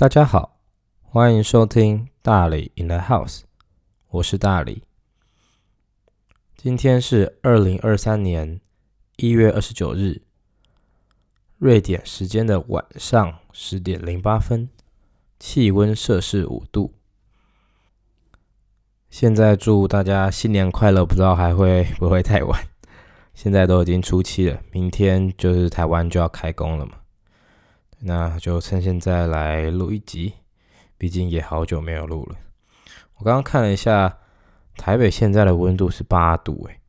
大家好，欢迎收听大理 in the house，我是大理。今天是二零二三年一月二十九日，瑞典时间的晚上十点零八分，气温摄氏五度。现在祝大家新年快乐，不知道还会不会太晚？现在都已经初七了，明天就是台湾就要开工了嘛，那就趁现在来录一集，毕竟也好久没有录了。我刚刚看了一下，台北现在的温度是八度，诶，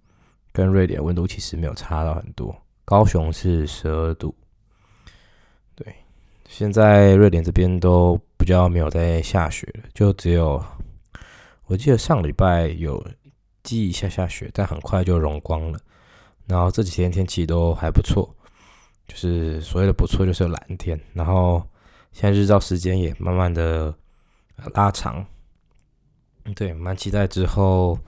跟瑞典温度其实没有差到很多。高雄是十二度，对，现在瑞典这边都比较没有在下雪了，就只有。我记得上礼拜有积一下下雪，但很快就融光了。然后这几天天气都还不错，就是所谓的不错就是蓝天。然后现在日照时间也慢慢的拉长，对，蛮期待之后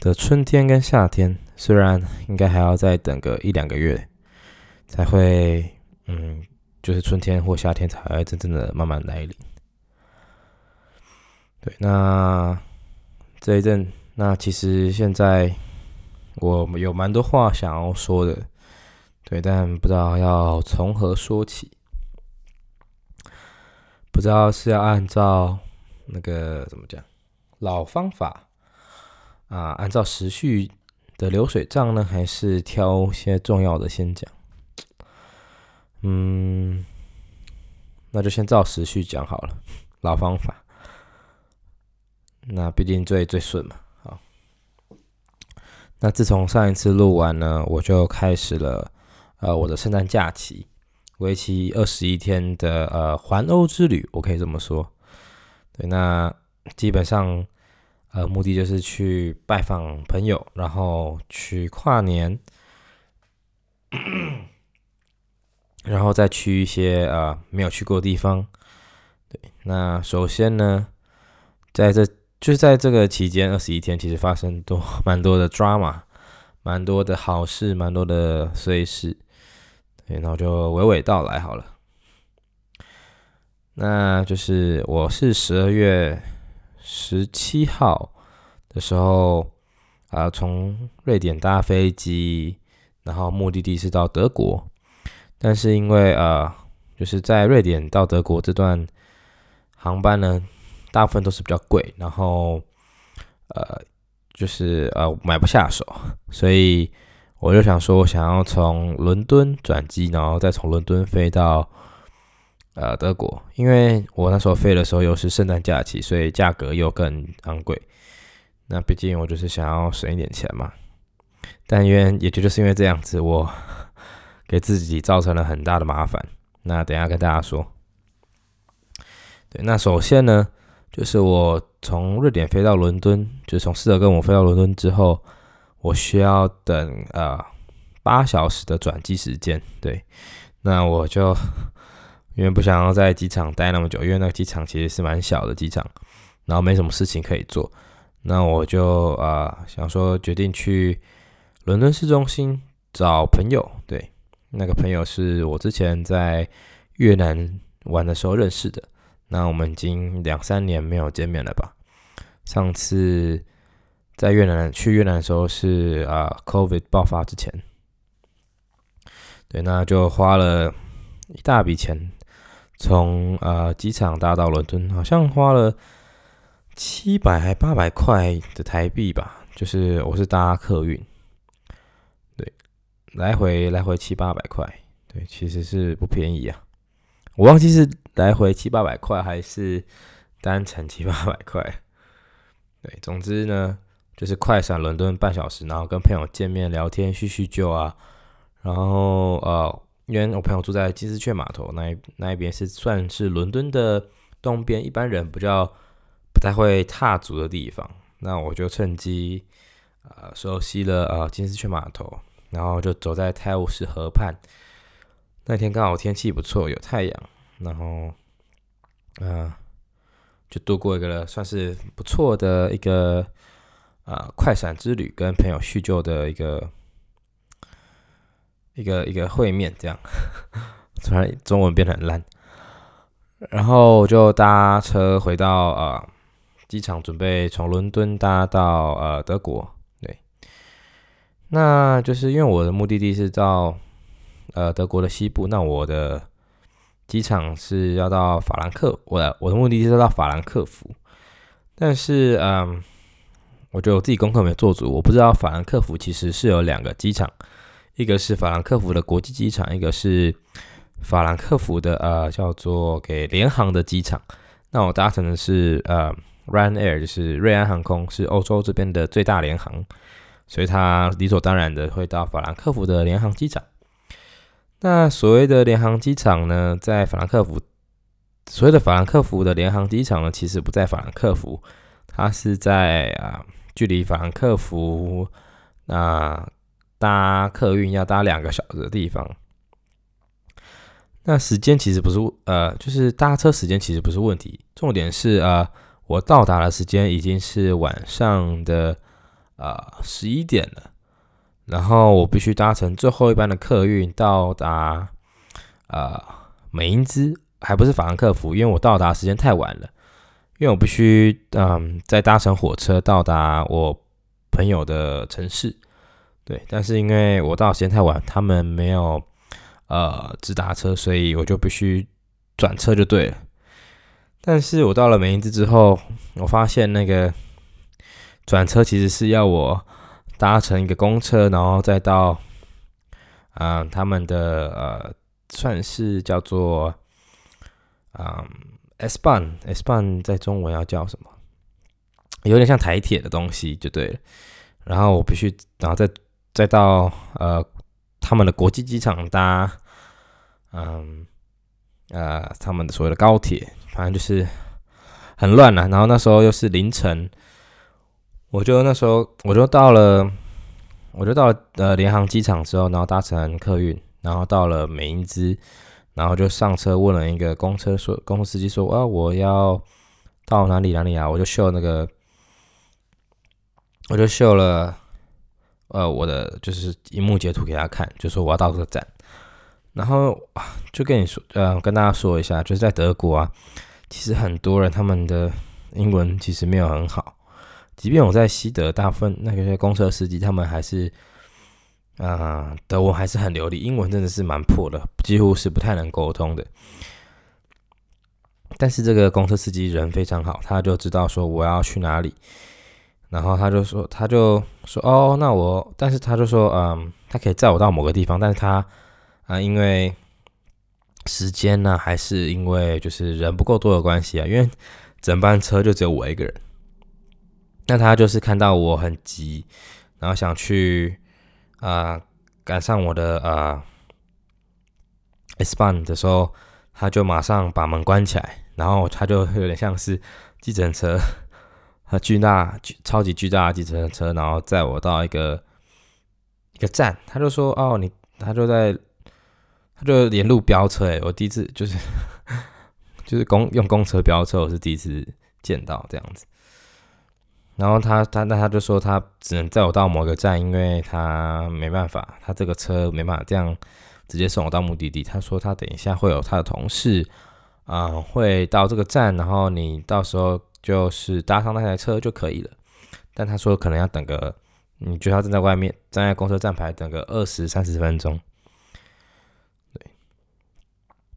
的春天跟夏天。虽然应该还要再等个一两个月才会，嗯，就是春天或夏天才会真正的慢慢来临。对，那。这一阵，那其实现在我有蛮多话想要说的，对，但不知道要从何说起，不知道是要按照那个怎么讲老方法啊，按照时序的流水账呢，还是挑些重要的先讲？嗯，那就先照时序讲好了，老方法。那毕竟最最顺嘛，好。那自从上一次录完呢，我就开始了呃我的圣诞假期，为期二十一天的呃环欧之旅，我可以这么说。对，那基本上呃目的就是去拜访朋友，然后去跨年，然后再去一些呃没有去过的地方。对，那首先呢，在这。就是在这个期间，二十一天，其实发生多蛮多的 drama，蛮多的好事，蛮多的碎事，对，那我就娓娓道来好了。那就是我是十二月十七号的时候啊，从瑞典搭飞机，然后目的地是到德国，但是因为啊，就是在瑞典到德国这段航班呢。大部分都是比较贵，然后呃，就是呃买不下手，所以我就想说，我想要从伦敦转机，然后再从伦敦飞到呃德国，因为我那时候飞的时候又是圣诞假期，所以价格又更昂贵。那毕竟我就是想要省一点钱嘛，但愿也就就是因为这样子，我给自己造成了很大的麻烦。那等下跟大家说。对，那首先呢。就是我从瑞典飞到伦敦，就从斯德哥尔摩飞到伦敦之后，我需要等呃八小时的转机时间。对，那我就因为不想要在机场待那么久，因为那个机场其实是蛮小的机场，然后没什么事情可以做，那我就啊想说决定去伦敦市中心找朋友。对，那个朋友是我之前在越南玩的时候认识的。那我们已经两三年没有见面了吧？上次在越南去越南的时候是啊，COVID 爆发之前。对，那就花了一大笔钱，从啊机场搭到伦敦，好像花了七百还八百块的台币吧。就是我是搭客运，对，来回来回七八百块，对，其实是不便宜啊。我忘记是来回七八百块，还是单程七八百块。对，总之呢，就是快闪伦敦半小时，然后跟朋友见面聊天叙叙旧啊。然后呃，因为我朋友住在金丝雀码头那一那一边，是算是伦敦的东边，一般人比较不太会踏足的地方。那我就趁机呃熟悉了呃金丝雀码头，然后就走在泰晤士河畔。那天刚好天气不错，有太阳，然后，嗯，就度过一个算是不错的一个啊快闪之旅，跟朋友叙旧的一个一个一个会面，这样，突然中文变得很烂。然后我就搭车回到呃机场，准备从伦敦搭到呃德国。对，那就是因为我的目的地是到呃德国的西部，那我的机场是要到法兰克，我的我的目的地是到法兰克福。但是嗯，我觉得我自己功课没做足，我不知道法兰克福其实是有两个机场，一个是法兰克福的国际机场，一个是。法兰克福的呃叫做给联航的机场，那我搭乘的是呃 Ryanair，就是瑞安航空，是欧洲这边的最大联航，所以它理所当然的会到法兰克福的联航机场。那所谓的联航机场呢，在法兰克福，所谓的法兰克福的联航机场呢，其实不在法兰克福，它是在啊距离法兰克福那搭客运要搭两个小时的地方。那时间其实不是呃，就是搭车时间其实不是问题，重点是呃，我到达的时间已经是晚上的呃十一点了，然后我必须搭乘最后一班的客运到达呃美因兹，还不是法兰克福，因为我到达时间太晚了，因为我必须嗯再搭乘火车到达我朋友的城市，对，但是因为我到时间太晚，他们没有。呃，直达车，所以我就必须转车就对了。但是我到了美因兹之后，我发现那个转车其实是要我搭乘一个公车，然后再到啊他们的呃算是叫做啊 S 班 S 班在中文要叫什么？有点像台铁的东西就对了。然后我必须，然后再再到呃。他们的国际机场搭，嗯，呃，他们的所谓的高铁，反正就是很乱了。然后那时候又是凌晨，我就那时候我就到了，我就到了呃联航机场之后，然后搭乘客运，然后到了美因兹，然后就上车问了一个公车说，公车司机说啊，我要到哪里哪里啊？我就秀那个，我就秀了。呃，我的就是荧幕截图给他看，就说我要到这个站，然后就跟你说，呃，跟大家说一下，就是在德国啊，其实很多人他们的英文其实没有很好，即便我在西德，大部分那些公车司机他们还是，啊，德文还是很流利，英文真的是蛮破的，几乎是不太能沟通的。但是这个公车司机人非常好，他就知道说我要去哪里。然后他就说，他就说，哦，那我，但是他就说，嗯，他可以载我到某个地方，但是他啊，因为时间呢，还是因为就是人不够多的关系啊，因为整班车就只有我一个人。那他就是看到我很急，然后想去啊赶上我的呃 S 班的时候，他就马上把门关起来，然后他就有点像是计程车。和巨大、巨超级巨大的计程车，然后载我到一个一个站，他就说：“哦，你他就在，他就沿路飙车。”哎，我第一次就是 就是公用公车飙车，我是第一次见到这样子。然后他他那他就说他只能载我到某个站，因为他没办法，他这个车没办法这样直接送我到目的地。他说他等一下会有他的同事啊会到这个站，然后你到时候。就是搭上那台车就可以了，但他说可能要等个，你觉得他正在外面站在公车站牌等个二十三十分钟，对，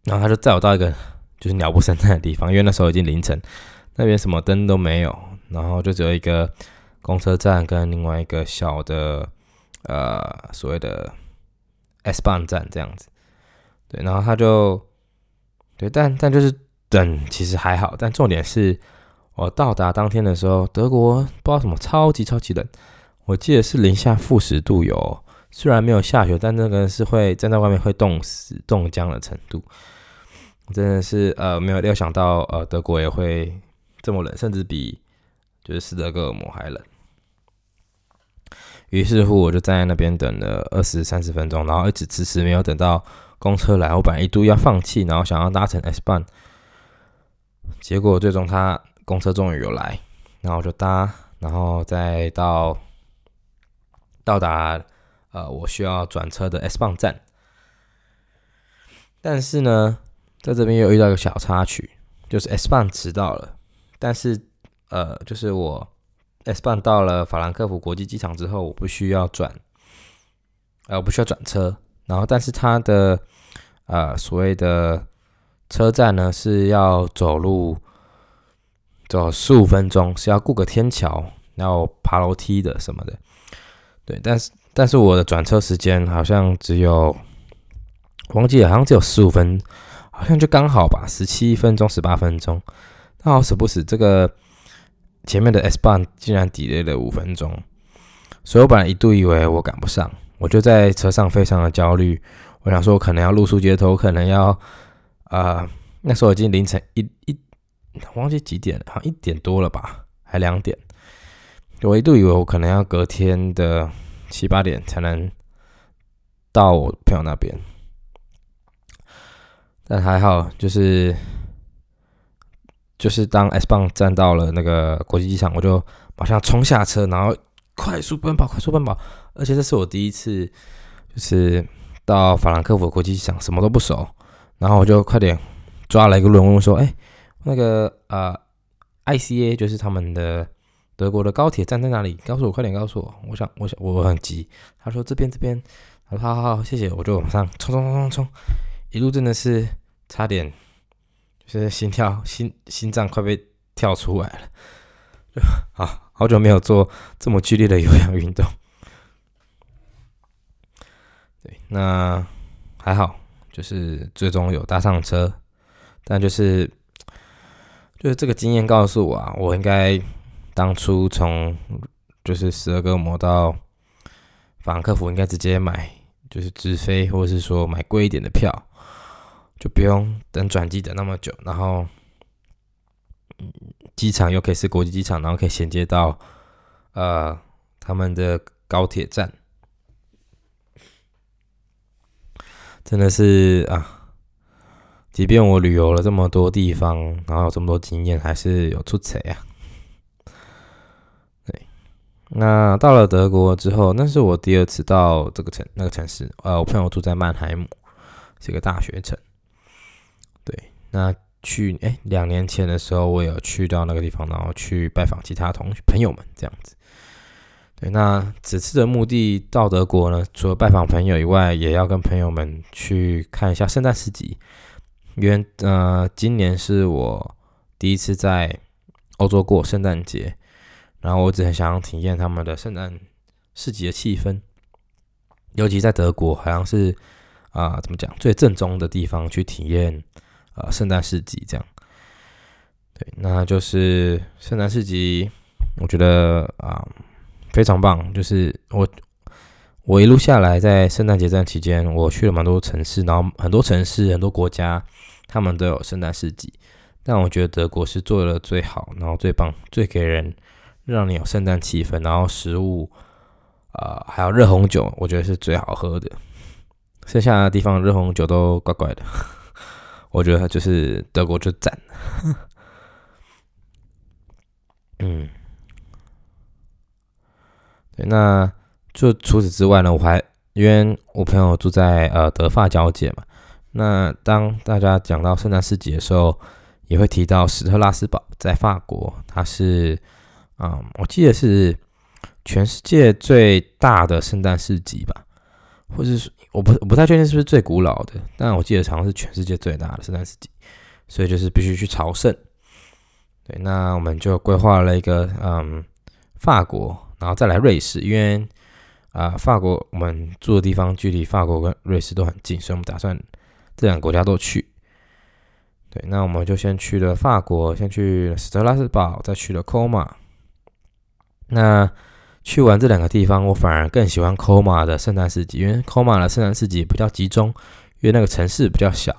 然后他就载我到一个就是鸟不生蛋的地方，因为那时候已经凌晨，那边什么灯都没有，然后就只有一个公车站跟另外一个小的呃所谓的 S 班站这样子，对，然后他就对，但但就是等其实还好，但重点是。我到达当天的时候，德国不知道什么超级超级冷，我记得是零下负十度有，虽然没有下雪，但那个是会站在外面会冻死、冻僵的程度。真的是呃没有料想到呃德国也会这么冷，甚至比就是斯德哥尔摩还冷。于是乎，我就站在那边等了二十三十分钟，然后一直迟迟没有等到公车来，我本来一度要放弃，然后想要搭乘 S 班，结果最终他。公车终于有来，然后我就搭，然后再到到达呃我需要转车的 S 棒站。但是呢，在这边又遇到一个小插曲，就是 S 棒迟到了，但是呃，就是我 S 棒到了法兰克福国际机场之后，我不需要转，呃，我不需要转车，然后但是它的呃所谓的车站呢是要走路走十五分钟，是要过个天桥，要爬楼梯的什么的，对，但是但是我的转车时间好像只有忘记了，好像只有十五分。好像就刚好吧，十七分钟、十八分钟。那好死不死，这个前面的 S 棒竟然 delay 了五分钟，所以我本来一度以为我赶不上，我就在车上非常的焦虑。我想说，我可能要露宿街头，可能要啊，那时候已经凌晨一一，忘记几点了，好像一点多了吧，还两点。我一度以为我可能要隔天的七八点才能到我朋友那边。但还好，就是就是当 S 棒站到了那个国际机场，我就马上冲下车，然后快速奔跑，快速奔跑。而且这是我第一次，就是到法兰克福国际机场，什么都不熟，然后我就快点抓了一个轮问说：“哎，那个呃，ICA 就是他们的德国的高铁站在哪里？告诉我，快点告诉我。我想，我想，我很急。”他说：“这边，这边。”：“好好好，谢谢。”我就往上冲冲冲冲冲，一路真的是。差点，就是心跳心心脏快被跳出来了，就好好久没有做这么剧烈的有氧运动。对，那还好，就是最终有搭上车，但就是就是这个经验告诉我啊，我应该当初从就是十二个魔到法兰克福，应该直接买就是直飞，或者是说买贵一点的票。就不用等转机等那么久，然后，机场又可以是国际机场，然后可以衔接到呃他们的高铁站，真的是啊，即便我旅游了这么多地方，然后有这么多经验，还是有出彩啊。对，那到了德国之后，那是我第二次到这个城那个城市，呃，我朋友住在曼海姆，是一个大学城。那去哎，两年前的时候，我有去到那个地方，然后去拜访其他同学朋友们这样子。对，那此次的目的到德国呢，除了拜访朋友以外，也要跟朋友们去看一下圣诞市集。因为呃，今年是我第一次在欧洲过圣诞节，然后我只很想要体验他们的圣诞市集的气氛，尤其在德国，好像是啊，怎么讲最正宗的地方去体验。呃，圣诞市集这样，对，那就是圣诞市集，我觉得啊非常棒。就是我我一路下来，在圣诞节这段期间，我去了蛮多城市，然后很多城市、很多国家，他们都有圣诞市集。但我觉得德国是做的最好，然后最棒、最给人让你有圣诞气氛，然后食物啊，还有热红酒，我觉得是最好喝的。剩下的地方热红酒都怪怪的。我觉得就是德国就赞，嗯，对，那就除此之外呢，我还因为我朋友住在呃德法交界嘛，那当大家讲到圣诞市集的时候，也会提到史特拉斯堡在法国，它是嗯，我记得是全世界最大的圣诞市集吧。或者是我不我不太确定是不是最古老的，但我记得好像是全世界最大的圣诞市集，所以就是必须去朝圣。对，那我们就规划了一个嗯法国，然后再来瑞士，因为啊法国我们住的地方距离法国跟瑞士都很近，所以我们打算这两个国家都去。对，那我们就先去了法国，先去斯特拉斯堡，再去了科马。那去完这两个地方，我反而更喜欢科马的圣诞市集，因为科马的圣诞市集比较集中，因为那个城市比较小，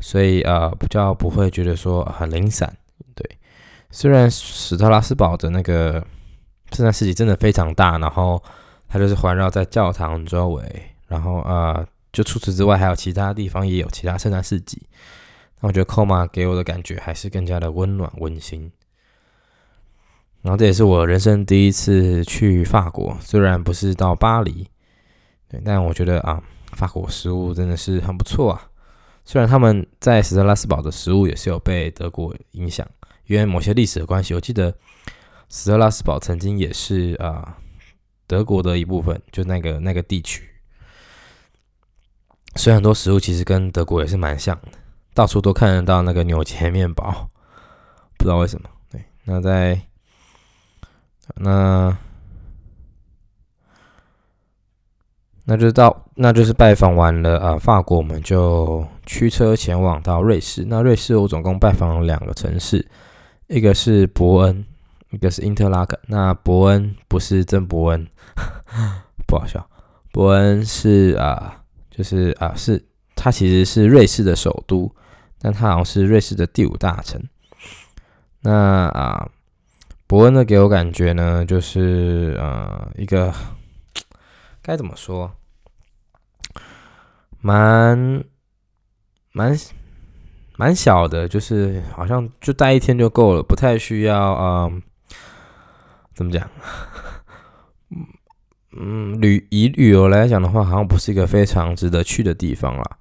所以呃比较不会觉得说很零散。对，虽然史特拉斯堡的那个圣诞市集真的非常大，然后它就是环绕在教堂周围，然后呃就除此之外还有其他地方也有其他圣诞市集，那我觉得科马给我的感觉还是更加的温暖温馨。然后这也是我人生第一次去法国，虽然不是到巴黎，对，但我觉得啊，法国食物真的是很不错啊。虽然他们在斯特拉斯堡的食物也是有被德国影响，因为某些历史的关系，我记得斯特拉斯堡曾经也是啊德国的一部分，就那个那个地区。所以很多食物其实跟德国也是蛮像的，到处都看得到那个牛节面包，不知道为什么。对，那在那那就到那就是拜访完了啊法国，我们就驱车前往到瑞士。那瑞士我总共拜访了两个城市，一个是伯恩，一个是因特拉肯。那伯恩不是真伯恩，不好笑，伯恩是啊。就是啊，是它其实是瑞士的首都，但它好像是瑞士的第五大城。那啊，伯恩呢给我感觉呢，就是呃一个该怎么说，蛮蛮蛮小的，就是好像就待一天就够了，不太需要啊，怎么讲？嗯，旅以旅游来讲的话，好像不是一个非常值得去的地方啦。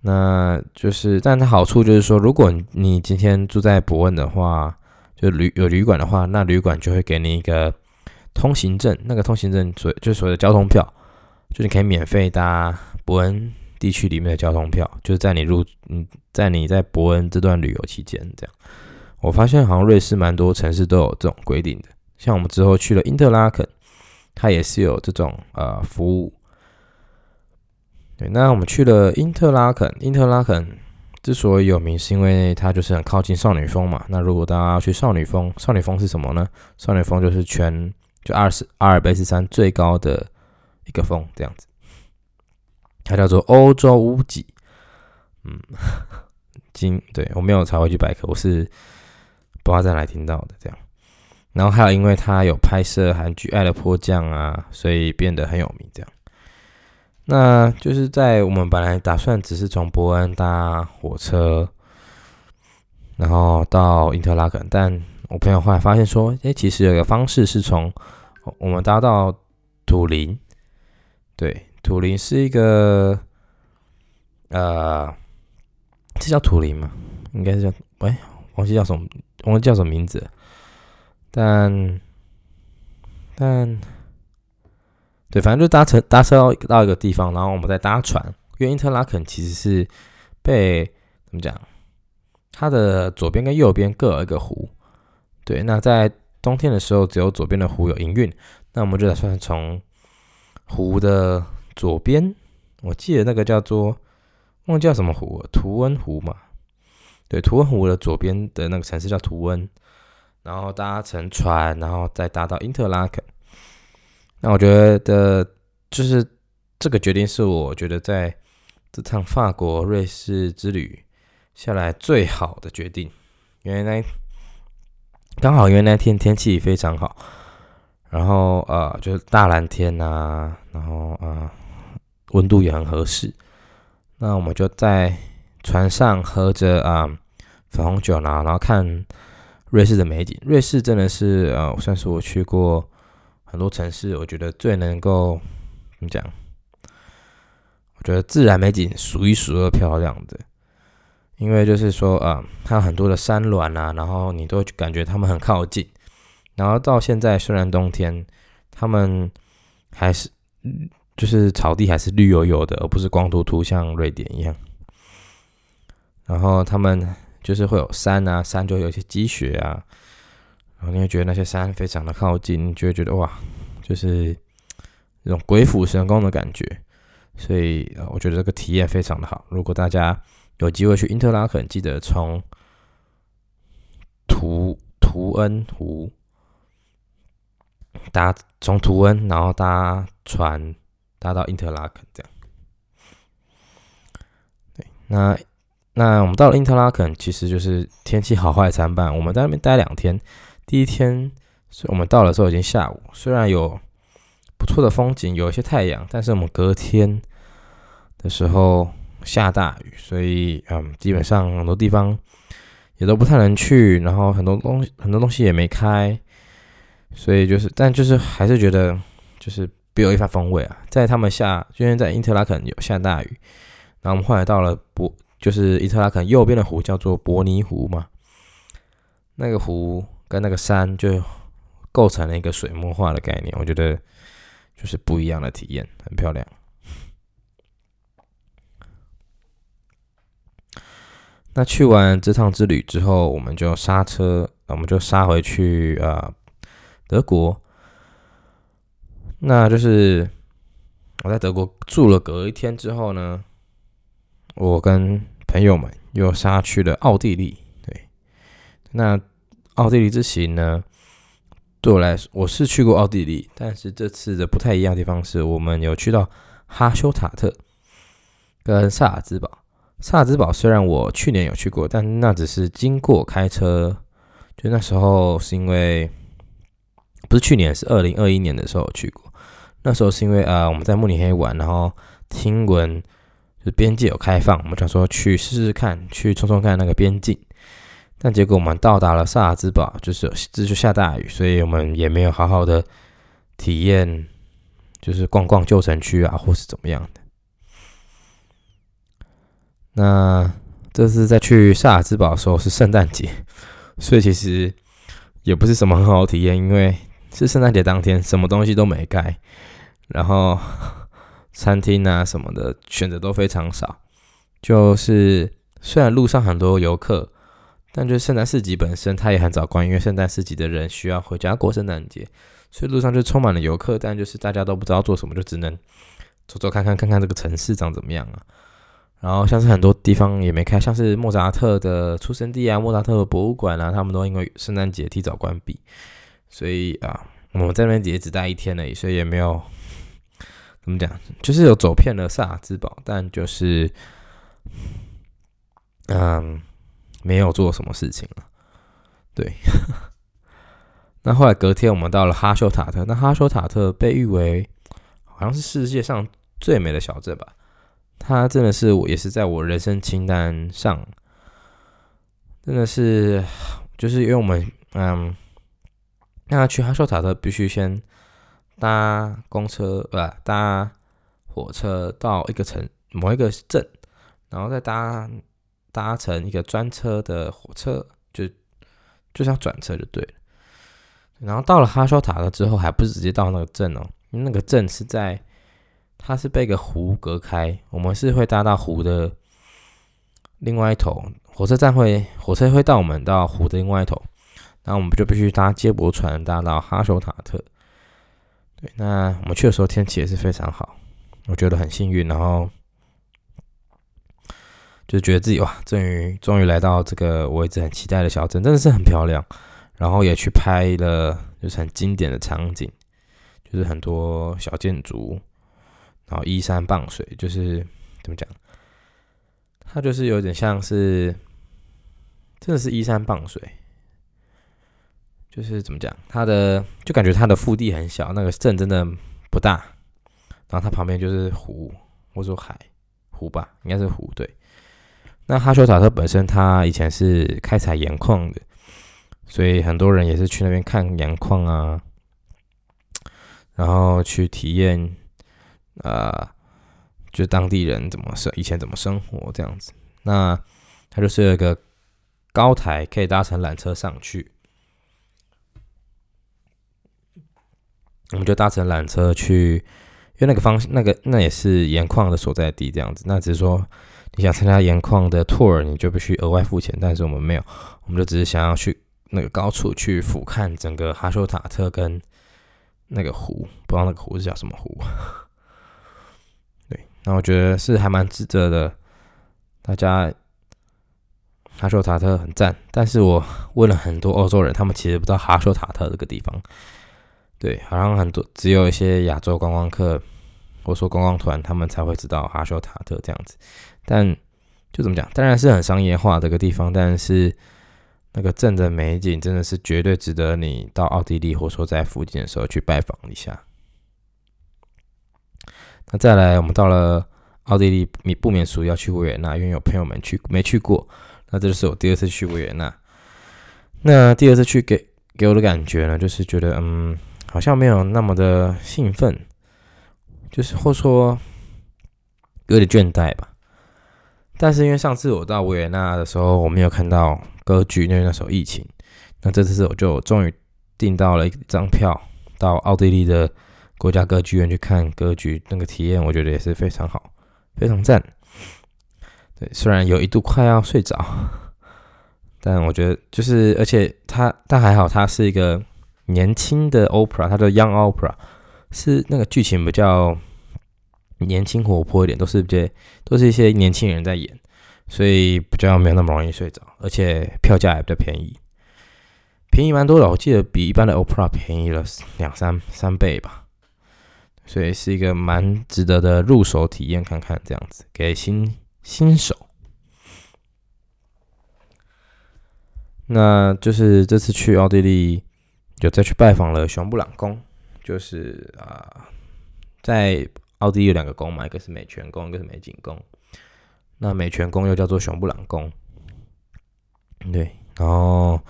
那就是，但它好处就是说，如果你今天住在伯恩的话，就旅有旅馆的话，那旅馆就会给你一个通行证，那个通行证所就所谓的交通票，就你可以免费搭伯恩地区里面的交通票，就是在你入嗯，在你在伯恩这段旅游期间这样。我发现好像瑞士蛮多城市都有这种规定的，像我们之后去了因特拉肯。它也是有这种呃服务，对。那我们去了因特拉肯，因特拉肯之所以有名，是因为它就是很靠近少女峰嘛。那如果大家要去少女峰，少女峰是什么呢？少女峰就是全就阿尔斯阿尔卑斯山最高的一个峰，这样子。它叫做欧洲屋脊，嗯，今对我没有查维基百科，我是不知道在哪听到的这样。然后还有，因为他有拍摄韩剧《爱的迫降》啊，所以变得很有名。这样，那就是在我们本来打算只是从伯恩搭火车，然后到因特拉肯，但我朋友后来发现说，哎，其实有个方式是从我们搭到土林。对，土林是一个，呃，这叫土林吗？应该是叫，喂，忘记叫什么，忘记叫什么名字。但但对，反正就搭车搭车到到一个地方，然后我们再搭船。因为因特拉肯其实是被怎么讲？它的左边跟右边各有一个湖。对，那在冬天的时候，只有左边的湖有营运。那我们就打算从湖的左边，我记得那个叫做忘记叫什么湖，图恩湖嘛。对，图恩湖的左边的那个城市叫图恩。然后搭乘船，然后再搭到因特拉肯。那我觉得就是这个决定是我觉得在这趟法国瑞士之旅下来最好的决定，因为那刚好因为那天天气非常好，然后呃就是大蓝天呐，然后啊温度也很合适。那我们就在船上喝着啊粉红酒啦，然后看。瑞士的美景，瑞士真的是呃，算是我去过很多城市，我觉得最能够怎么讲？我觉得自然美景数一数二漂亮的，因为就是说啊，它有很多的山峦啊，然后你都感觉它们很靠近，然后到现在虽然冬天，它们还是就是草地还是绿油油的，而不是光秃秃像瑞典一样，然后他们。就是会有山啊，山就有一些积雪啊，然后你会觉得那些山非常的靠近，你就会觉得哇，就是那种鬼斧神工的感觉，所以呃，我觉得这个体验非常的好。如果大家有机会去因特拉肯，记得从图图恩湖搭从图恩，然后搭船搭到因特拉肯这样。对，那。那我们到了因特拉肯，其实就是天气好坏参半。我们在那边待两天，第一天我们到的时候已经下午，虽然有不错的风景，有一些太阳，但是我们隔天的时候下大雨，所以嗯，基本上很多地方也都不太能去，然后很多东西很多东西也没开，所以就是，但就是还是觉得就是别有一番风味啊。在他们下，因为在因特拉肯有下大雨。然后我们后来到了博，就是伊特拉肯右边的湖叫做伯尼湖嘛，那个湖跟那个山就构成了一个水墨画的概念，我觉得就是不一样的体验，很漂亮。那去完这趟之旅之后，我们就刹车，我们就杀回去啊德国。那就是我在德国住了隔一天之后呢，我跟朋友们又杀去了奥地利。对，那奥地利之行呢，对我来说我是去过奥地利，但是这次的不太一样的地方是我们有去到哈修塔特跟萨尔兹堡。萨尔兹堡虽然我去年有去过，但那只是经过开车，就那时候是因为不是去年，是二零二一年的时候去过。那时候是因为呃我们在慕尼黑玩，然后听闻就边界有开放，我们想说去试试看，去冲冲看那个边境。但结果我们到达了萨尔兹堡，就是这就下大雨，所以我们也没有好好的体验，就是逛逛旧城区啊，或是怎么样的。那这次在去萨尔兹堡的时候是圣诞节，所以其实也不是什么很好的体验，因为是圣诞节当天，什么东西都没开，然后餐厅啊什么的选择都非常少。就是虽然路上很多游客，但就是圣诞市集本身它也很早关，因为圣诞市集的人需要回家过圣诞节，所以路上就充满了游客，但就是大家都不知道做什么，就只能走走看看看看这个城市长怎么样啊。然后像是很多地方也没开，像是莫扎特的出生地啊，莫扎特博物馆啊，他们都因为圣诞节提早关闭，所以啊，我们在那边也只待一天而已，所以也没有怎么讲，就是有走遍了萨尔兹堡，但就是嗯，没有做什么事情了。对，那后来隔天我们到了哈秀塔特，那哈秀塔特被誉为好像是世界上最美的小镇吧。它真的是我，也是在我人生清单上，真的是，就是因为我们，嗯，那去哈秀塔特必须先搭公车，不搭火车到一个城某一个镇，然后再搭搭乘一个专车的火车，就就像转车就对了。然后到了哈修塔特之后，还不是直接到那个镇哦，那个镇是在。它是被个湖隔开，我们是会搭到湖的另外一头，火车站会火车会到我们到湖的另外一头，然后我们就必须搭接驳船搭到哈修塔特。对，那我们去的时候天气也是非常好，我觉得很幸运，然后就觉得自己哇，终于终于来到这个我一直很期待的小镇，真的是很漂亮，然后也去拍了就是很经典的场景，就是很多小建筑。然后依山傍水，就是怎么讲？它就是有点像是，真的是依山傍水。就是怎么讲？它的就感觉它的腹地很小，那个镇真的不大。然后它旁边就是湖，或者说海湖吧，应该是湖对。那哈修塔特本身它以前是开采盐矿的，所以很多人也是去那边看盐矿啊，然后去体验。呃，就当地人怎么生，以前怎么生活这样子。那它就是有一个高台，可以搭乘缆车上去。我们就搭乘缆车去，因为那个方那个那也是盐矿的所在地这样子。那只是说你想参加盐矿的 tour，你就必须额外付钱。但是我们没有，我们就只是想要去那个高处去俯瞰整个哈修塔特跟那个湖，不知道那个湖是叫什么湖。对那我觉得是还蛮值得的，大家哈修塔特很赞，但是我问了很多欧洲人，他们其实不知道哈修塔特这个地方。对，好像很多只有一些亚洲观光客或说观光团，他们才会知道哈修塔特这样子。但就怎么讲，当然是很商业化这个地方，但是那个镇的美景真的是绝对值得你到奥地利或说在附近的时候去拜访一下。那再来，我们到了奥地利，免不免俗要去维也纳，因为有朋友们去没去过。那这就是我第二次去维也纳。那第二次去给给我的感觉呢，就是觉得嗯，好像没有那么的兴奋，就是或说有点倦怠吧。但是因为上次我到维也纳的时候，我没有看到歌剧，因为那时候疫情。那这次我就终于订到了一张票，到奥地利的国家歌剧院去看歌剧，那个体验我觉得也是非常好，非常赞。对，虽然有一度快要睡着，但我觉得就是，而且它但还好，它是一个年轻的 opera，它叫 Young Opera，是那个剧情比较。年轻活泼一点，都是这都是一些年轻人在演，所以比较没有那么容易睡着，而且票价也比较便宜，便宜蛮多的，我记得比一般的 opera 便宜了两三三倍吧，所以是一个蛮值得的入手体验看看这样子，给新新手。那就是这次去奥地利，就再去拜访了熊布朗宫，就是啊，在。奥地利有两个宫嘛，一个是美泉宫，一个是美景宫。那美泉宫又叫做熊布朗宫，对。然后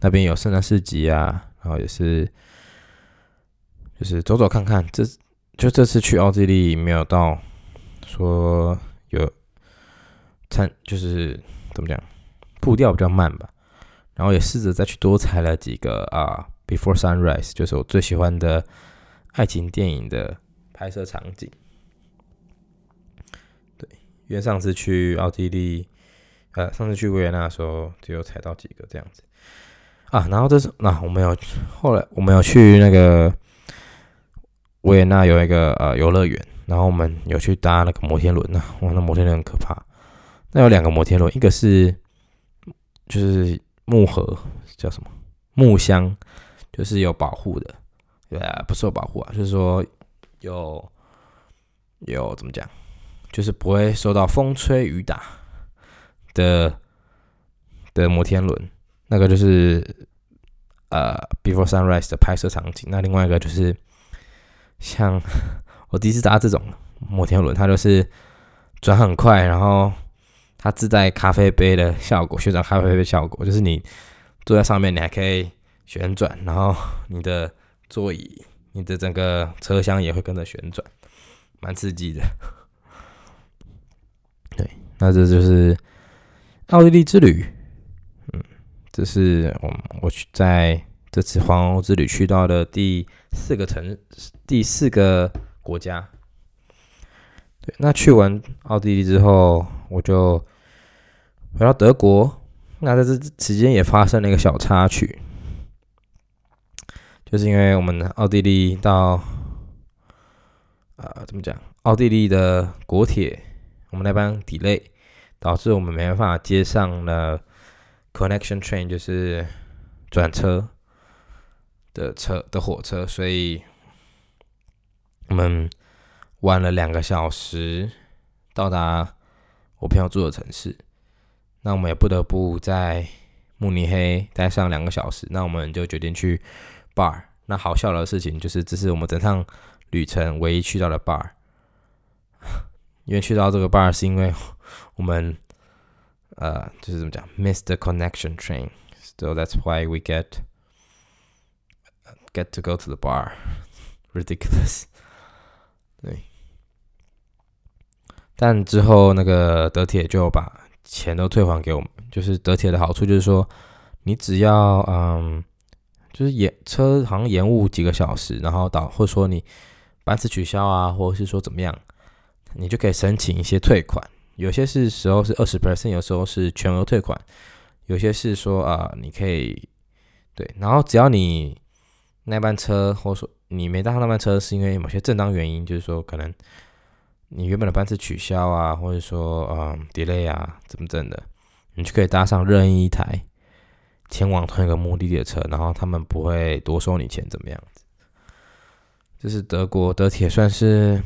那边有圣诞市集啊，然后也是就是走走看看。这就这次去奥地利没有到说有参，就是怎么讲，步调比较慢吧。然后也试着再去多踩了几个啊，Before Sunrise，就是我最喜欢的爱情电影的。拍摄场景，对，因为上次去奥地利，呃，上次去维也纳的时候，只有踩到几个这样子啊。然后这是那我们有后来我们有去那个维也纳有一个呃游乐园，然后我们有去搭那个摩天轮呢。哇，那摩天轮很可怕。那有两个摩天轮，一个是就是木盒，叫什么木箱，就是有保护的，对啊，不受保护啊，就是说。有有怎么讲，就是不会受到风吹雨打的的摩天轮，那个就是呃《Before Sunrise》的拍摄场景。那另外一个就是像我第一次搭这种摩天轮，它就是转很快，然后它自带咖啡杯的效果，旋转咖啡杯效果，就是你坐在上面，你还可以旋转，然后你的座椅。你的整个车厢也会跟着旋转，蛮刺激的。对，那这就是奥地利之旅。嗯，这是我我去在这次环欧之旅去到的第四个城，第四个国家。对，那去完奥地利之后，我就回到德国。那在这期间也发生了一个小插曲。就是因为我们奥地利到，呃，怎么讲？奥地利的国铁，我们那班 delay，导致我们没办法接上了 connection train，就是转车的车的火车，所以我们晚了两个小时到达我朋友住的城市。那我们也不得不在慕尼黑待上两个小时，那我们就决定去。bar，那好笑的事情就是，这是我们整趟旅程唯一去到的 bar。因为去到这个 bar 是因为我们呃，就是怎么讲，miss the connection train，so that's why we get get to go to the bar，ridiculous。对，但之后那个德铁就把钱都退还给我们，就是德铁的好处就是说，你只要嗯。就是延车好像延误几个小时，然后导或者说你班次取消啊，或者是说怎么样，你就可以申请一些退款。有些是时候是二十 percent，有时候是全额退款。有些是说啊，你可以对，然后只要你那班车或者说你没搭上那班车，是因为某些正当原因，就是说可能你原本的班次取消啊，或者说嗯 delay 啊，怎么怎的，你就可以搭上任意一台。前往同一个目的地的车，然后他们不会多收你钱，怎么样子？这是德国德铁算是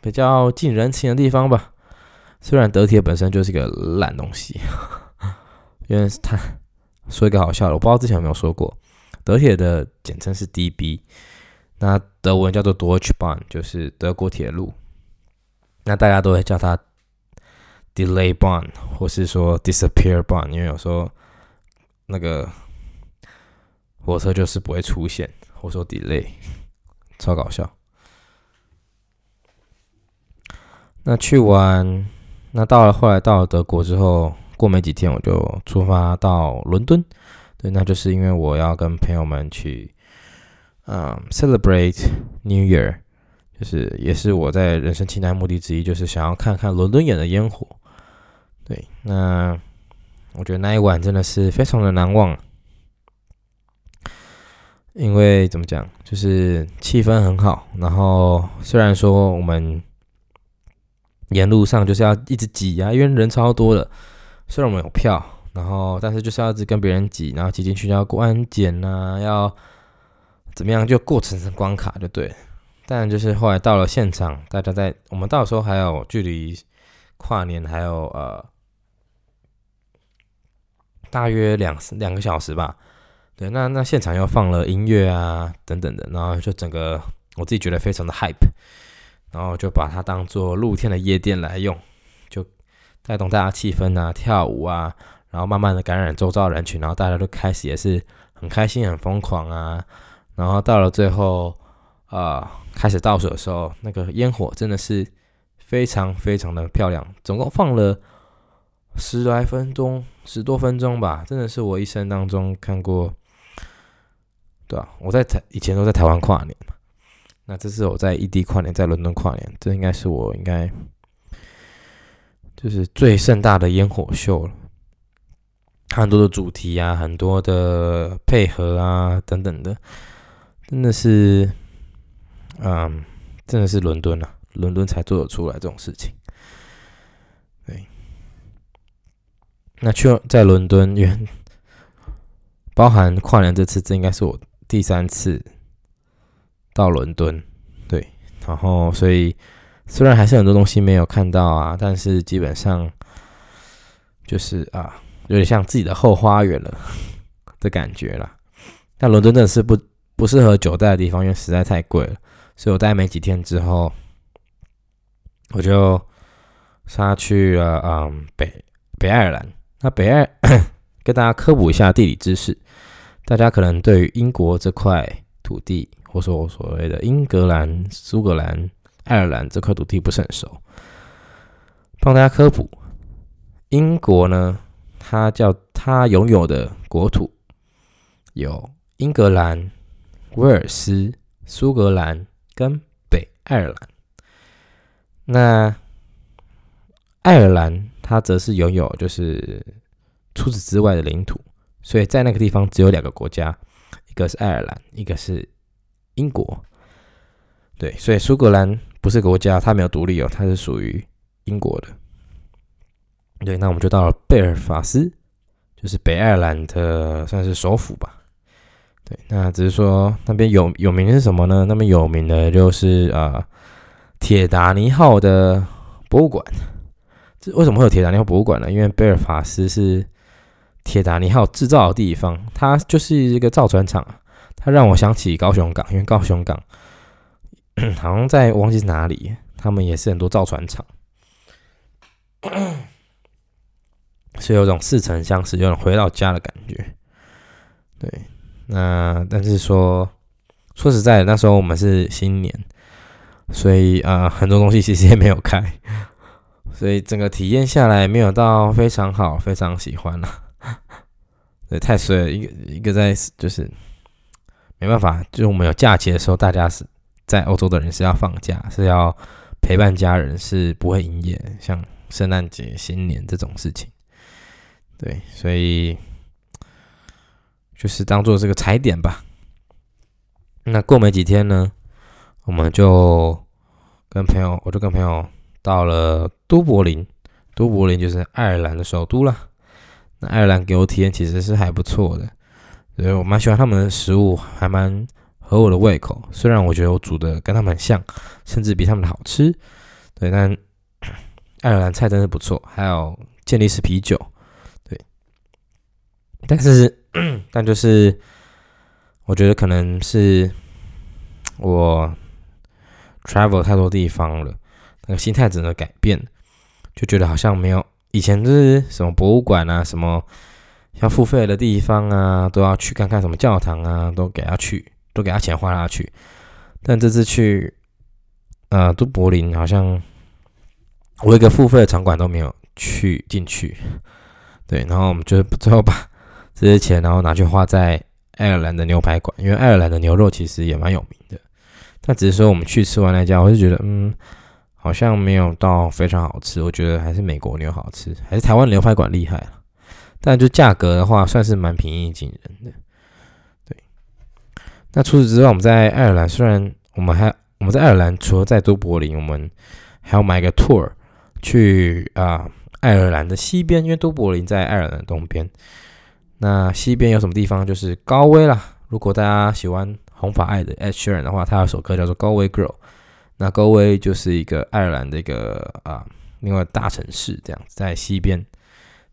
比较近人情的地方吧。虽然德铁本身就是个烂东西，因为他说一个好笑的，我不知道之前有没有说过，德铁的简称是 DB，那德文叫做 Deutsche Bahn，就是德国铁路。那大家都会叫它 Delay Bahn，或是说 Disappear Bahn，因为有时候。那个火车就是不会出现，或说 delay，超搞笑。那去完那到了后来到了德国之后，过没几天我就出发到伦敦。对，那就是因为我要跟朋友们去，嗯，celebrate New Year，就是也是我在人生清单目的之一，就是想要看看伦敦眼的烟火。对，那我觉得那一晚真的是非常的难忘，因为怎么讲，就是气氛很好，然后虽然说我们。沿路上就是要一直挤啊，因为人超多的。虽然我们有票，然后但是就是要一直跟别人挤，然后挤进去要过安检呐，要怎么样就过层层关卡就对。但就是后来到了现场，大家在我们到时候还有距离跨年还有呃大约两两个小时吧。对，那那现场又放了音乐啊等等的，然后就整个我自己觉得非常的 hype。然后就把它当做露天的夜店来用，就带动大家气氛啊，跳舞啊，然后慢慢的感染周遭人群，然后大家都开始也是很开心、很疯狂啊。然后到了最后，啊，开始倒数的时候，那个烟火真的是非常非常的漂亮，总共放了十来分钟，十多分钟吧，真的是我一生当中看过，对啊，我在台以前都在台湾跨年嘛。那这是我在异地跨年，在伦敦跨年，这应该是我应该就是最盛大的烟火秀了。很多的主题啊，很多的配合啊，等等的，真的是，嗯，真的是伦敦啊，伦敦才做得出来这种事情。对，那去在伦敦，因为包含跨年这次，这应该是我第三次。到伦敦，对，然后所以虽然还是很多东西没有看到啊，但是基本上就是啊，有点像自己的后花园了的感觉了。但伦敦真的是不不适合久待的地方，因为实在太贵了。所以我待没几天之后，我就杀去了嗯北北爱尔兰。那北爱跟大家科普一下地理知识，大家可能对于英国这块土地。或说我所谓的英格兰、苏格兰、爱尔兰这块土地不是很熟，帮大家科普。英国呢，它叫它拥有的国土有英格兰、威尔斯、苏格兰跟北爱尔兰。那爱尔兰它则是拥有就是除此之外的领土，所以在那个地方只有两个国家，一个是爱尔兰，一个是。英国，对，所以苏格兰不是国家，它没有独立哦，它是属于英国的。对，那我们就到了贝尔法斯，就是北爱尔兰的算是首府吧。对，那只是说那边有有名的是什么呢？那边有名的就是啊，铁达尼号的博物馆。为什么会有铁达尼号博物馆呢？因为贝尔法斯是铁达尼号制造的地方，它就是一个造船厂。它让我想起高雄港，因为高雄港 好像在忘记是哪里，他们也是很多造船厂，所以有种似曾相识、有种回到家的感觉。对，那但是说说实在的，那时候我们是新年，所以啊，很多东西其实也没有开，所以整个体验下来没有到非常好，非常喜欢了。对，太衰了，一个一个在就是。没办法，就是我们有假期的时候，大家是在欧洲的人是要放假，是要陪伴家人，是不会营业。像圣诞节、新年这种事情，对，所以就是当做这个踩点吧。那过没几天呢，我们就跟朋友，我就跟朋友到了都柏林，都柏林就是爱尔兰的首都了。那爱尔兰给我体验其实是还不错的。对，我蛮喜欢他们的食物，还蛮合我的胃口。虽然我觉得我煮的跟他们很像，甚至比他们的好吃。对，但爱尔兰菜真的不错，还有健力士啤酒。对，但是，但就是我觉得可能是我 travel 太多地方了，那个心态只能改变，就觉得好像没有以前就是什么博物馆啊，什么。要付费的地方啊，都要去看看什么教堂啊，都给他去，都给他钱花他去。但这次去，呃，都柏林好像我一个付费的场馆都没有去进去，对，然后我们就最后把这些钱然后拿去花在爱尔兰的牛排馆，因为爱尔兰的牛肉其实也蛮有名的，但只是说我们去吃完那家，我就觉得嗯，好像没有到非常好吃，我觉得还是美国牛好吃，还是台湾牛排馆厉害，但就价格的话，算是蛮平易近人的，对。那除此之外，我们在爱尔兰虽然我们还我们在爱尔兰除了在都柏林，我们还要买个 tour。去啊，爱尔兰的西边，因为都柏林在爱尔兰的东边。那西边有什么地方？就是高威啦。如果大家喜欢红发爱的 Ed Sheeran 的话，他有首歌叫做《高威 Girl》。那高威就是一个爱尔兰的一个啊，另外大城市这样子，在西边。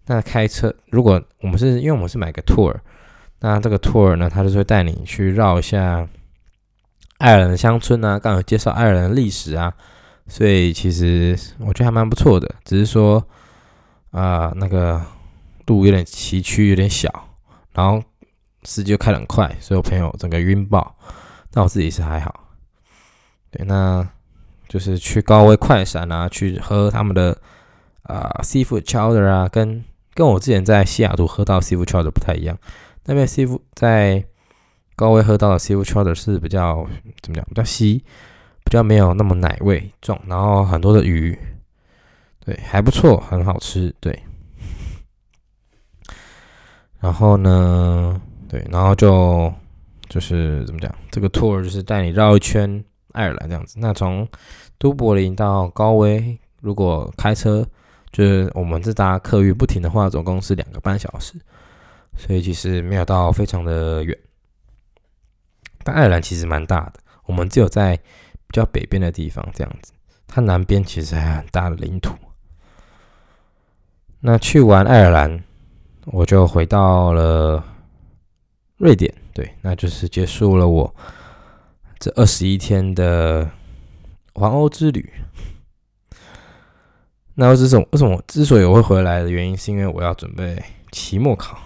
那开车，如果我们是因为我们是买个 tour，那这个 tour 呢，他就是会带你去绕一下爱尔兰的乡村啊，刚好介绍爱尔兰的历史啊。所以其实我觉得还蛮不错的，只是说啊，那个路有点崎岖，有点小，然后司机又开得很快，所以我朋友整个晕爆。但我自己是还好。对，那就是去高威快闪啊，去喝他们的啊 seafood chowder 啊，跟跟我之前在西雅图喝到 seafood chowder 不太一样。那边 seafood 在高威喝到的 seafood chowder 是比较怎么讲？比较稀。比较没有那么奶味重，然后很多的鱼，对，还不错，很好吃，对。然后呢，对，然后就就是怎么讲，这个 tour 就是带你绕一圈爱尔兰这样子。那从都柏林到高威，如果开车，就是我们这搭客运不停的话，总共是两个半小时，所以其实没有到非常的远。但爱尔兰其实蛮大的，我们只有在。比较北边的地方，这样子，它南边其实还很大的领土。那去完爱尔兰，我就回到了瑞典，对，那就是结束了我这二十一天的环欧之旅。那为什么为什么之所以我会回来的原因，是因为我要准备期末考，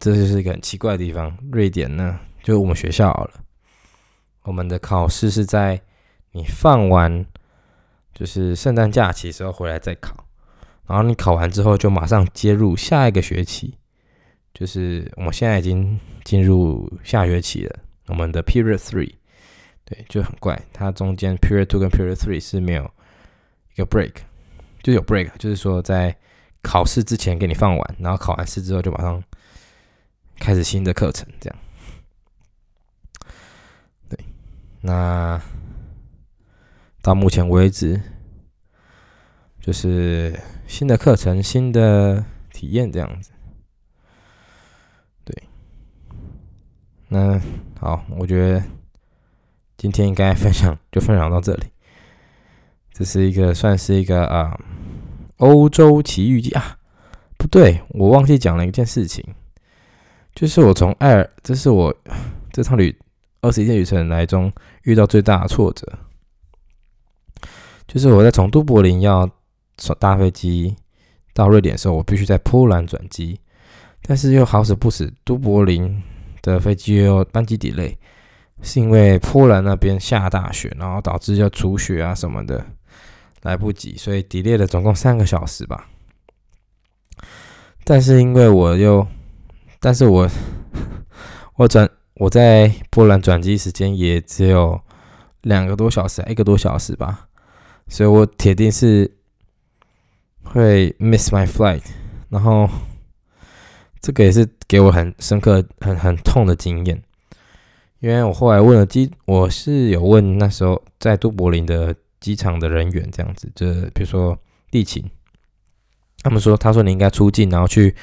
这就是一个很奇怪的地方。瑞典呢，就我们学校了，我们的考试是在。你放完就是圣诞假期时候回来再考，然后你考完之后就马上接入下一个学期，就是我们现在已经进入下学期了。我们的 Period Three，对，就很怪，它中间 Period Two 跟 Period Three 是没有一个 break，就有 break，就是说在考试之前给你放完，然后考完试之后就马上开始新的课程，这样。对，那。到目前为止，就是新的课程、新的体验这样子。对，那好，我觉得今天应该分享就分享到这里。这是一个算是一个啊，欧洲奇遇记啊，不对，我忘记讲了一件事情，就是我从爱尔，这是我这趟旅二十一天旅程来中遇到最大的挫折。就是我在从都柏林要搭飞机到瑞典的时候，我必须在波兰转机，但是又好死不死，都柏林的飞机又班机 delay，是因为波兰那边下大雪，然后导致要除雪啊什么的，来不及，所以 delay 了总共三个小时吧。但是因为我又，但是我我转我在波兰转机时间也只有两个多小时，一个多小时吧。所以我铁定是会 miss my flight，然后这个也是给我很深刻、很很痛的经验，因为我后来问了机，我是有问那时候在都柏林的机场的人员，这样子，就比如说地勤，他们说，他说你应该出境，然后去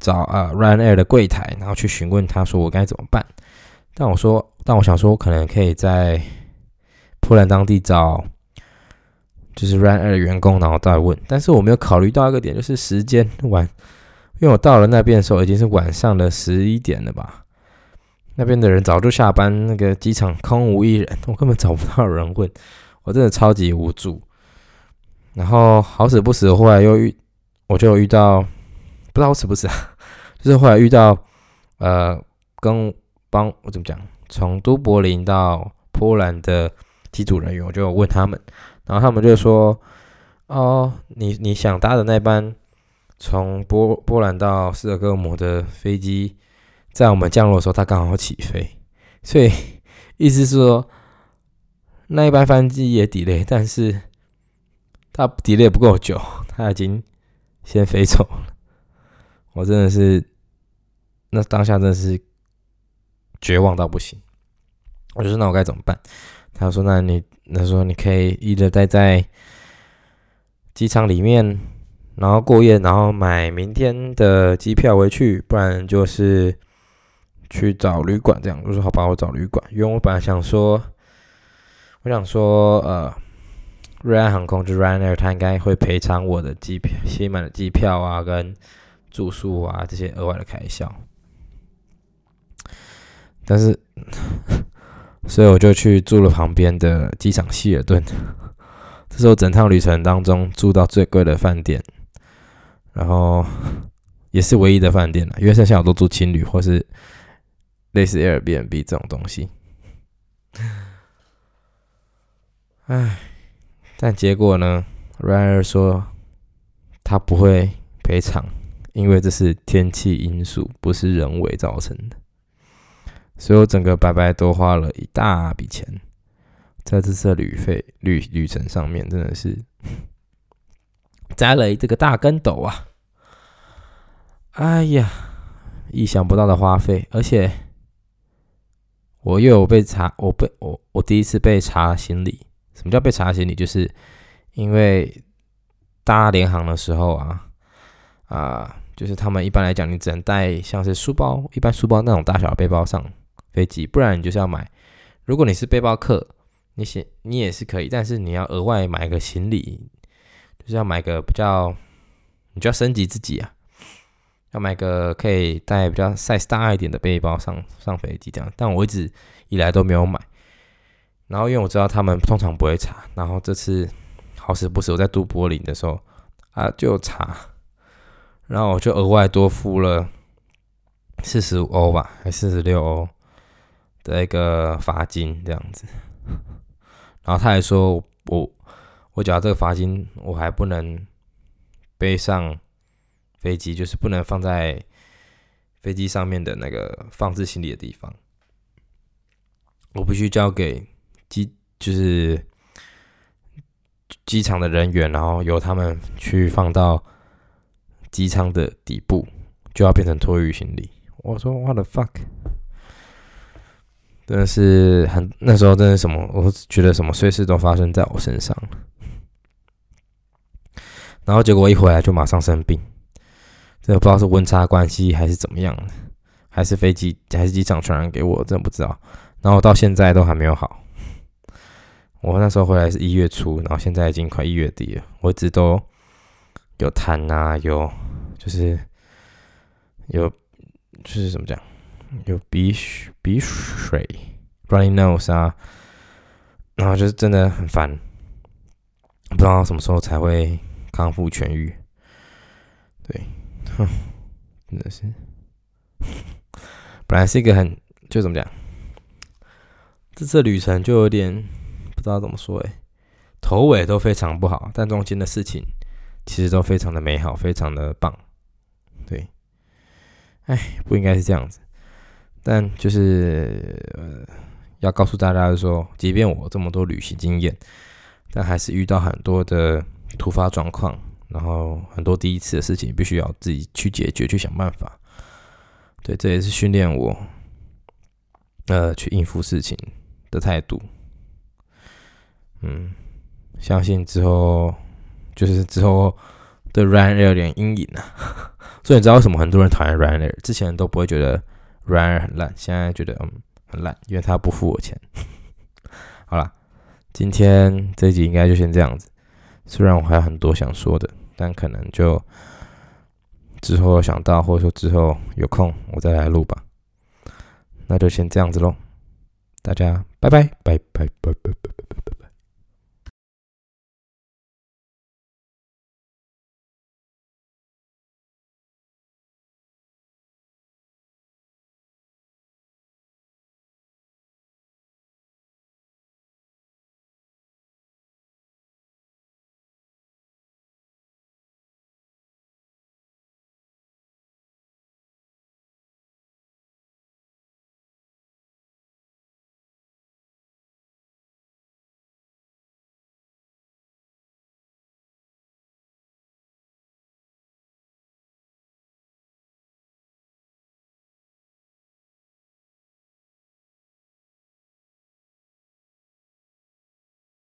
找啊 Ryanair 的柜台，然后去询问他说我该怎么办，但我说，但我想说，我可能可以在波兰当地找。就是 Run Air 的员工，然后再问，但是我没有考虑到一个点，就是时间晚，因为我到了那边的时候已经是晚上的十一点了吧，那边的人早就下班，那个机场空无一人，我根本找不到人问，我真的超级无助。然后好死不死，后来又遇，我就遇到，不知道死不死啊，就是后来遇到，呃，跟帮我怎么讲，从都柏林到波兰的机组人员，我就问他们。然后他们就说：“哦，你你想搭的那班从波波兰到斯德哥尔摩的飞机，在我们降落的时候，它刚好起飞，所以 意思是说那一班飞机也 delay，但是它 delay 不够久，它已经先飞走了。我真的是，那当下真的是绝望到不行。我就说那我该怎么办？他说那你他说你可以一直待在机场里面，然后过夜，然后买明天的机票回去，不然就是去找旅馆这样。我说好吧，我找旅馆，因为我本来想说，我想说呃，瑞安航空就 Ryanair，他应该会赔偿我的机票新买的机票啊跟。住宿啊，这些额外的开销，但是，所以我就去住了旁边的机场希尔顿，这是我整趟旅程当中住到最贵的饭店，然后也是唯一的饭店了，因为剩下我都住青旅或是类似 Airbnb 这种东西。唉，但结果呢，Ryan 说他不会赔偿。因为这是天气因素，不是人为造成的，所以我整个白白多花了一大笔钱，在这次旅费旅旅程上面，真的是 栽了这个大跟斗啊！哎呀，意想不到的花费，而且我又有被查，我被我我第一次被查行李。什么叫被查行李？就是因为搭联航的时候啊啊。就是他们一般来讲，你只能带像是书包，一般书包那种大小的背包上飞机，不然你就是要买。如果你是背包客，你写你也是可以，但是你要额外买个行李，就是要买个比较，你就要升级自己啊，要买个可以带比较 size 大一点的背包上上飞机这样。但我一直以来都没有买，然后因为我知道他们通常不会查，然后这次好死不死我在杜柏林的时候啊就查。然后我就额外多付了四十五欧吧，还四十六欧的一个罚金这样子。然后他还说我我缴这个罚金，我还不能背上飞机，就是不能放在飞机上面的那个放置行李的地方。我必须交给机就是机场的人员，然后由他们去放到。机舱的底部就要变成托运行李，我说 What the fuck，真的是很那时候真的什么，我觉得什么碎事都发生在我身上。然后结果一回来就马上生病，真的不知道是温差关系还是怎么样，还是飞机还是机场传染给我，真的不知道。然后到现在都还没有好。我那时候回来是一月初，然后现在已经快一月底了，我一直都有痰啊，有。就是有，就是怎么讲，有鼻鼻水，running nose 啊，然后就是真的很烦，不知道什么时候才会康复痊愈。对，哼，真的是，本来是一个很就怎么讲，这次旅程就有点不知道怎么说哎，头尾都非常不好，但中间的事情其实都非常的美好，非常的棒。对，哎，不应该是这样子，但就是呃，要告诉大家的说，即便我这么多旅行经验，但还是遇到很多的突发状况，然后很多第一次的事情，必须要自己去解决，去想办法。对，这也是训练我，呃，去应付事情的态度。嗯，相信之后就是之后的 run 有点阴影啊。所以你知道为什么很多人讨厌 Ryanair？之前都不会觉得 Ryanair 很烂，现在觉得嗯很烂，因为他不付我钱。好了，今天这一集应该就先这样子。虽然我还有很多想说的，但可能就之后想到，或者说之后有空我再来录吧。那就先这样子喽，大家拜拜拜拜拜拜拜拜拜。